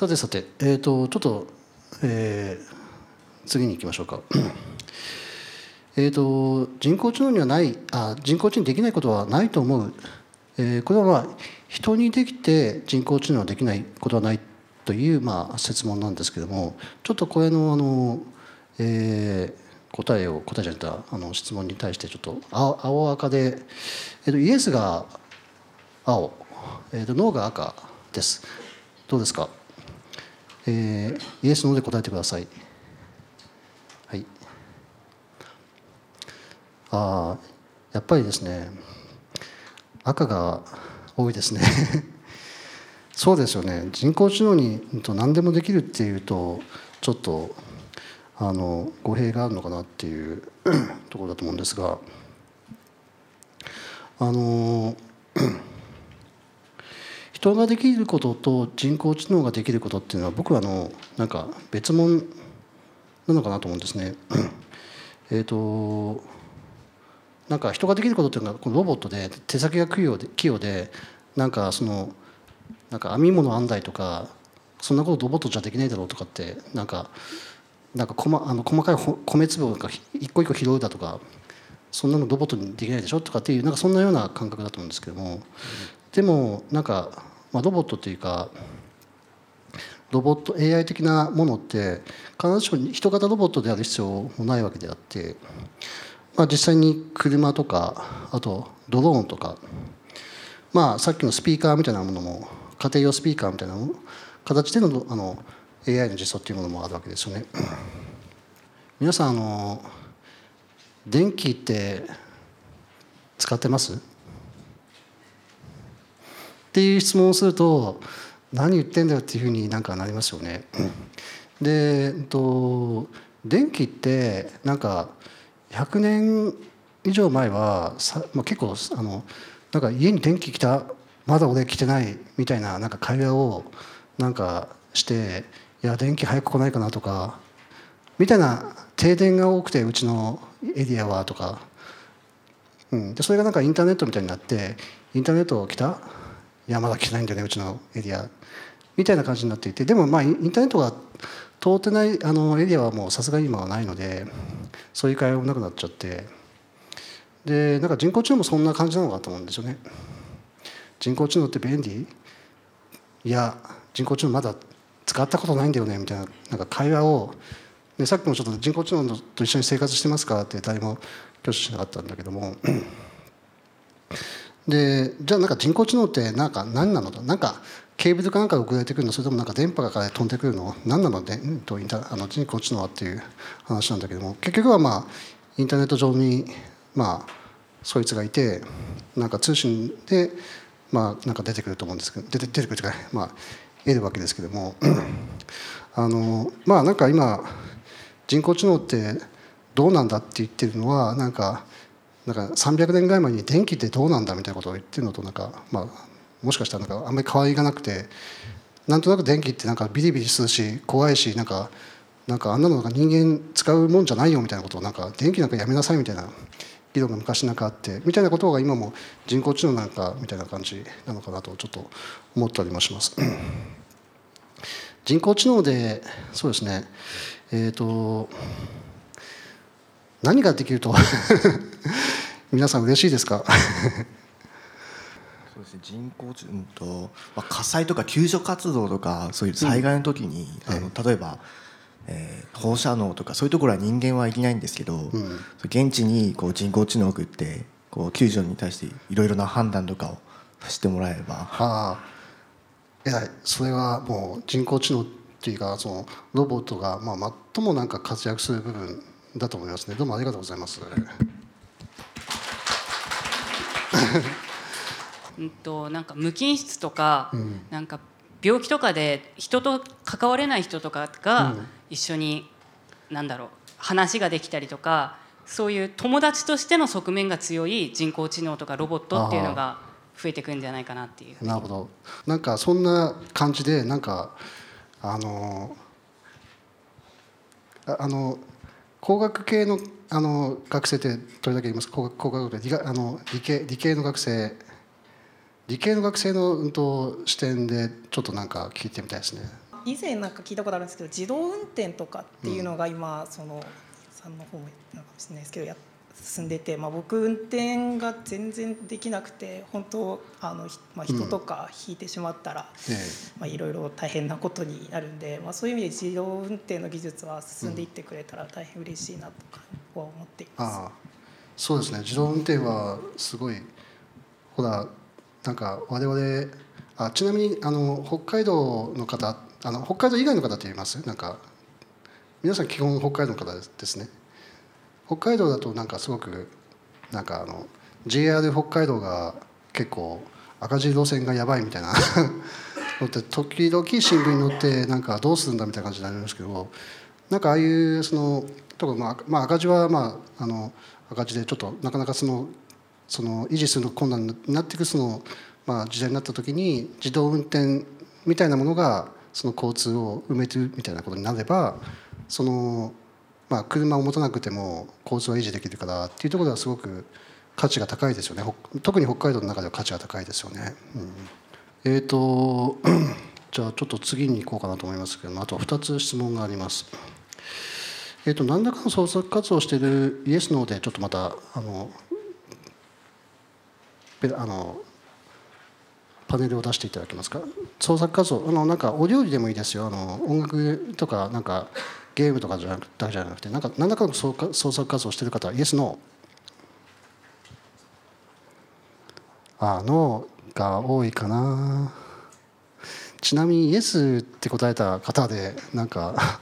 さてさて、えーと、ちょっと、えー、次に行きましょうか。えーと、人工知能にはないあ人工知能できないことはないと思う、えー、これはまあ人にできて人工知能はできないことはないという、まあ、説問なんですけどもちょっとこれのあの、えー、答えを答えちゃったあの質問に対してちょっと青青赤で、えーと、イエスが青、えーと、ノーが赤です。どうですか？えー、イエスので答えてください。はい。ああ、やっぱりですね、赤が多いですね。そうですよね。人工知能に何でもできるっていうと、ちょっとあの語弊があるのかなっていう ところだと思うんですが、あの。人ができることと人工知能ができることっていうのは僕はあのなんか別物なのかなと思うんですね。えっとなんか人ができることっていうのはこのロボットで手先が器用で器用でなんかそのなんか編み物編んだりとかそんなことロボットじゃできないだろうとかってなんかなんか細あの細かい米粒が一個一個拾うだとかそんなのロボットにできないでしょとかっていうなんかそんなような感覚だと思うんですけどもでもなんかまあ、ロボットっていうかロボット AI 的なものって必ずしも人型ロボットである必要もないわけであって、まあ、実際に車とかあとドローンとか、まあ、さっきのスピーカーみたいなものも家庭用スピーカーみたいな形でのあの AI の実装っていうものもあるわけですよね。皆さんあの電気って使ってます？っていう質問をすると何言ってんだよっていうふうになんかなりますよね。で、えっと、電気ってなんか100年以上前はさ、まあ、結構あのなんか家に電気来たまだ俺来てないみたいななんか会話をなんかしていや電気早く来ないかなとかみたいな停電が多くてうちのエリアはとか、うん、でそれがなんかインターネットみたいになってインターネット来たいやまだ来てないんだよねうちのエリアみたいな感じになっていて。でもまあインターネットが通ってないあのエリアはもうさすがに今はないのでそういう会話もなくなっちゃって。でなんか人工知能もそんな感じなのかと思うんですよね。人工知能って便利？いや人工知能まだ使ったことないんだよねみたいななんか会話をでさっきもちょっと人工知能と一緒に生活してますかって誰も挙手しなかったんだけども。でじゃあなんか人工知能ってなんか何なのと？なんかケーブルかなんか送られてくるの？それともなんか電波から飛んでくるの？何なのでと？インタあの人工知能はっていう話なんだけども。結局はまあインターネット上にまあそいつがいてなんか通信でまあなんか出てくると思うんですけど出て出てくるというかまあ得るわけですけども。あのまあなんか今人工知能ってどうなんだって言ってるのはなんかなんか300年ぐらい前に電気ってどうなんだみたいなことを言ってるのとなんか、まあ、もしかしたらなんかあんまり変わりがなくてなんとなく電気ってなんかビリビリするし怖いしなんかなんかあんなのが人間使うもんじゃないよみたいなことをなんか電気なんかやめなさいみたいな議論が昔なんかあってみたいなことが今も人工知能なんかみたいな感じなのかなとちょっと思ったりもします。人工知能でそうですねえっ、ー、と何ができると 皆さん嬉しいですか？そうですね、人工知能と、まあ、火災とか救助活動とかそういう災害の時に、うん、あの例えば、えー、放射能とかそういうところは人間は行けないんですけど、うん、現地にこう人工知能を送ってこう救助に対していろいろな判断とかをさせてもらえれば。はあ、偉いそれはもう人工知能っていうかそのロボットがまあ最もなんか活躍する部分だと思いますね。どうもありがとうございます。うんとなんか無菌室とか、うん、なんか病気とかで人と関われない人とかが一緒に、うん、なんだろう話ができたりとかそういう友達としての側面が強い人工知能とかロボットっていうのが増えてくんじゃないかなっていう。なるほど。なんかそんな感じでなんかあのあの工学系のあの学生ってどれだけいます？工学工学理あの理系理系の学生理系の学生の、うん、と視点でちょっとなんか聞いてみたいですね。あ以前なんか聞いたことあるんですけど自動運転とかっていうのが今、そのさんの方なのかもしれないですけどや進んでて、まあ、僕運転が全然できなくて本当あの、まあ、人とか引いてしまったら、うん、まあ、いろいろ大変なことになるんで、まあ、そういう意味で自動運転の技術は進んでいってくれたら大変嬉しいなとかは思っています。そうですね。自動運転はすごいほらなんか我々あちなみにあの北海道の方あの北海道以外の方って言います？なんか皆さん基本北海道の方ですね。北海道だとなんかすごくなんかあの JR 北海道が結構赤字路線がやばいみたいな 時々新聞に載ってなんかどうするんだみたいな感じになりますけどなんかああいうそのとかまあ、まあ、赤字はまああの赤字でちょっとなかなかそのその維持するの困難になっていくその、まあ、時代になった時に自動運転みたいなものがその交通を埋めてるみたいなことになればその、まあ、車を持たなくても交通は維持できるからっていうところではすごく価値が高いですよね特に北海道の中では価値が高いですよね。うん、えーと じゃあちょっと次に行こうかなと思いますけどあと2つ質問があります。えーと、何らかの創作活動をしているイエスノーでちょっとまたあのあのパネルを出していただけますか？創作活動あのなんかお料理でもいいですよ。あの音楽とかなんかゲームとかじゃだけじゃなくてなんか何らかの創作活動をしている方はイエスノーあノーが多いかな。ちなみにイエスって答えた方でなんか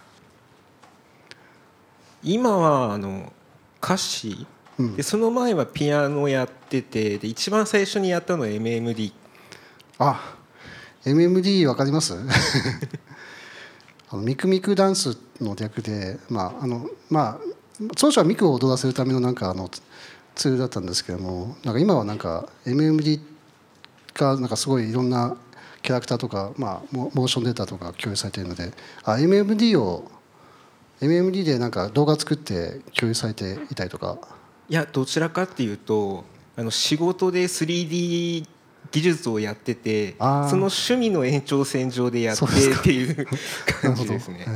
今はあの歌詞、うん、でその前はピアノやっててで一番最初にやったのは MMD あ MMD 分かります？あのミクミクダンスの略でまああのまあ当初はミクを踊らせるためのなんかあのツールだったんですけどもなんか今はなんか MMD がなんかすごいいろんなキャラクターとか、まあ、モーションデータとか共有されているのであ MMD を MMD でなんか動画作って共有されていたりとか？いやどちらかっていうとあの仕事で 3D 技術をやっててその趣味の延長線上でやってっていう感じですね。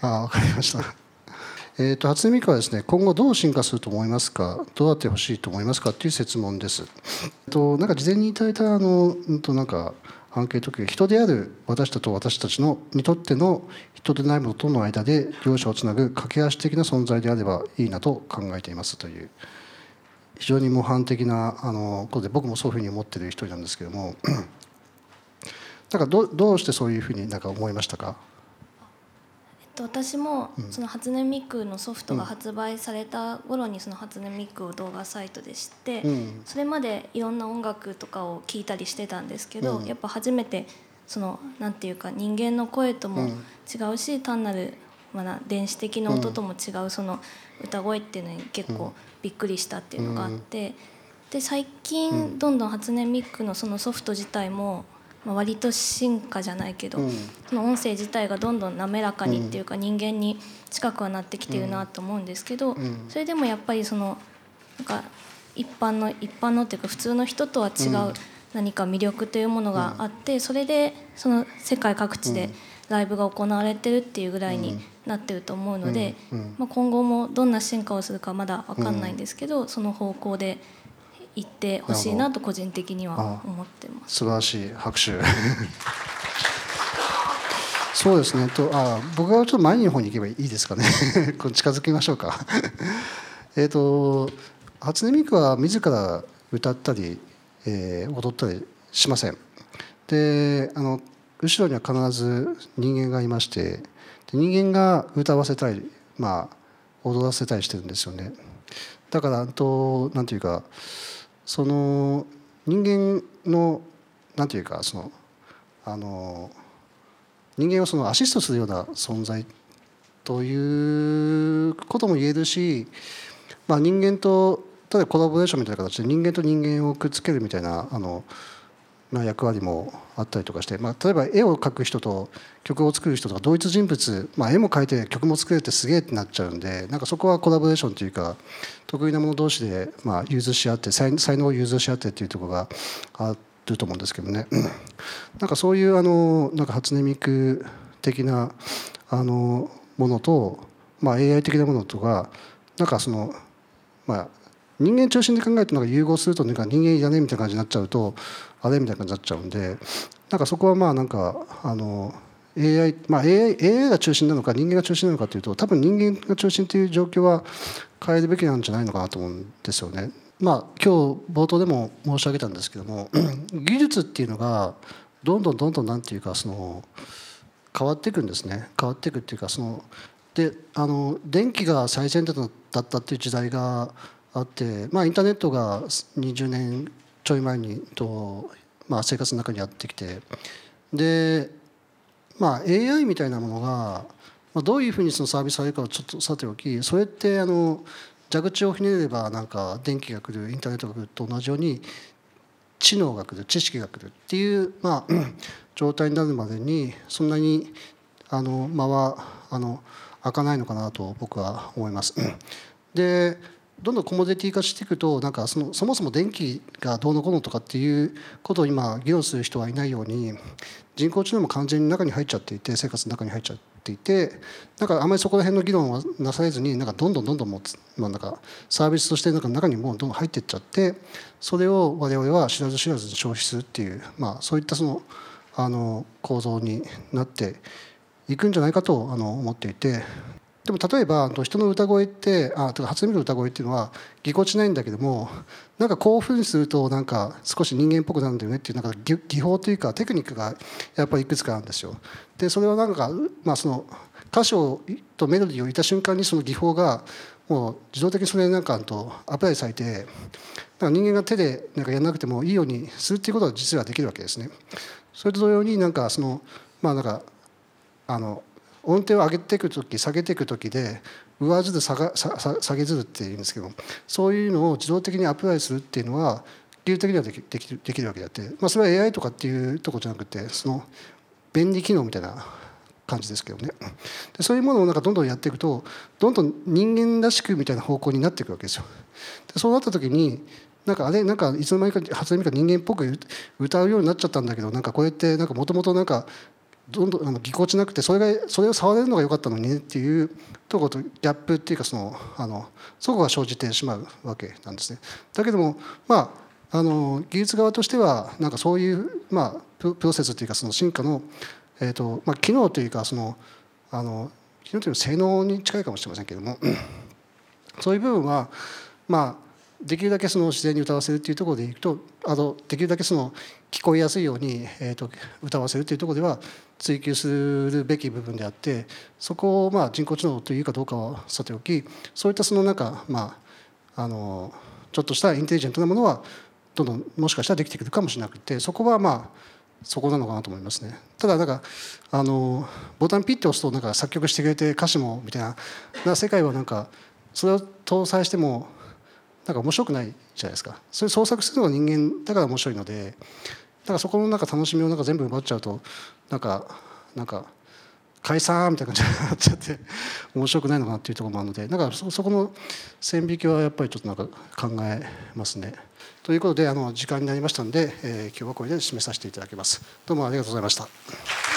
ああ分かりました。えーと、初音ミクはですね今後どう進化すると思いますか？どうやってほしいと思いますか？っていう説問です。となんか事前にいただいたあのとなんかアンケート結人である私たちと私たちのにとっての人でないものとの間で両者をつなぐ駆け足的な存在であればいいなと考えていますという非常に模範的なあのことで僕もそういうふうに思ってる一人なんですけども。なんかどどうしてそういうふうになんか思いましたか？私もその初音ミクのソフトが発売された頃にその初音ミクを動画サイトで知ってそれまでいろんな音楽とかを聴いたりしてたんですけどやっぱ初めてそのなんていうか人間の声とも違うし単なるまあ電子的な音とも違うその歌声っていうのに結構びっくりしたっていうのがあってで最近どんどん初音ミクのそのソフト自体もまあ、割と進化じゃないけど、うん、その音声自体がどんどん滑らかにっていうか、人間に近くはなってきてるなと思うんですけど、それでもやっぱりそのなんか一般の一般のっていうか普通の人とは違う何か魅力というものがあって、それでその世界各地でライブが行われてるっていうぐらいになってると思うので、まあ、今後もどんな進化をするかまだ分かんないんですけど、その方向で。行ってほしいなと個人的には思ってます。素晴らしい拍手。そうですね。とあ僕はちょっと前の方に行けばいいですかね。こ近づきましょうか。えっと初音ミクは自ら歌ったり、えー、踊ったりしません。であの後ろには必ず人間がいまして人間が歌わせたりまあ踊らせたりしてるんですよね。だからとなんていうかその人間のなんていうかそのあの人間をそのアシストするような存在ということも言えるし、まあ、人間と例えばコラボレーションみたいな形で人間と人間をくっつけるみたいなあのな役割もあったりとかして、まあ、例えば絵を描く人と曲を作る人とか同一人物、まあ、絵も描いて曲も作れてすげえってなっちゃうんでなんかそこはコラボレーションというか得意なもの同士で、まあ、融通し合って才能を融通し合ってっていうところがあると思うんですけどね。なんかそういうあのなんか初音ミク的なあのものと、まあ、AI 的なものとかなんかそのまあ人間中心で考えるとなんか融合するとなんか人間いらねみたいな感じになっちゃうとあれみたいな感じになっちゃうんでなんかそこはまあなんかあの AI, まあ AI, AI が中心なのか人間が中心なのかというと多分人間が中心という状況は変えるべきなんじゃないのかなと思うんですよね。まあ今日冒頭でも申し上げたんですけども 技術っていうのがどんどんどんどんなんていうかその変わっていくんですね変わっていくっていうかそのであの電気が最先端だったっていう時代があって、まあ、インターネットが20年ちょい前にと、まあ、生活の中にやってきてで、まあ、AI みたいなものが、まあ、どういうふうにそのサービスされるかをちょっとさておきそれってあの蛇口をひねればなんか電気が来るインターネットが来ると同じように知能が来る知識が来るっていう、まあ、状態になるまでにそんなにあの間はあの開かないのかなと僕は思います。でどんどんコモディティ化していくとなんかそのそもそも電気がどうのこうのとかっていうことを今議論する人はいないように人工知能も完全に中に入っちゃっていて生活の中に入っちゃっていてなんかあまりそこら辺の議論はなされずになんかどんどんどんどんもう、まあ、なんかサービスとしてなんか中にもうどんどん入っていっちゃってそれを我々は知らず知らずに消費するっていう、まあ、そういったそのあの構造になっていくんじゃないかとあの思っていて。でも例えば人の歌声ってあとか初音ミクの歌声っていうのはぎこちないんだけどもなんか興奮するとなんか少し人間っぽくなるんだよねっていうなんか技法というかテクニックがやっぱりいくつかあるんですよ。でそれはなんか、まあ、その歌詞とメロディーをいた瞬間にその技法がもう自動的にそれなんかとアプライされてなんか人間が手でなんかやらなくてもいいようにするっていうことが実はできるわけですね。それと同様になんかそのまあなんかあの音程を上げていく時下げていく時で上ずる下が下げずるっていうんですけどそういうのを自動的にアプライするっていうのは技術的にはできできできるわけであって、まあ、それは AI とかっていうとこじゃなくてその便利機能みたいな感じですけどねでそういうものをなんかどんどんやっていくとどんどん人間らしくみたいな方向になっていくわけですよ。でそうなった時になんかあれなんかいつの間にか初音ミク人間っぽく歌うようになっちゃったんだけどなんかこうやってなんかもともとなんかどんどんあのぎこちなくてそれがそれを触れるのが良かったのにっていうところとギャップっていうかそのあのそこが生じてしまうわけなんですね。だけどもまああの技術側としてはなんかそういう、まあ、プロセスっていうかその進化の、えーとまあ、機能というかそのあの機能というのは性能に近いかもしれませんけれども そういう部分はまあできるだけその自然に歌わせるっていうところでいくとあのできるだけその聞こえやすいように、えーと、歌わせるっていうところでは追求するべき部分であってそこをまあ人工知能というかどうかはさておきそういったそのなんかまああのちょっとしたインテリジェントなものはどんどんもしかしたらできてくるかもしれなくてそこはまあそこなのかなと思いますね。ただなんかあのボタンピッて押すとなんか作曲してくれて歌詞もみたいなな世界はなんかそれを搭載してもなんか面白くないじゃないですかそれ創作するのが人間だから面白いのでだからそこのなんか楽しみをなんか全部奪っちゃうとなんかなんか解散みたいな感じになっちゃって面白くないのかなっていうところもあるのでだからそそこの線引きはやっぱりちょっとなんか考えますね。ということであの時間になりましたので、えー、今日はこれで締めさせていただきます。どうもありがとうございました。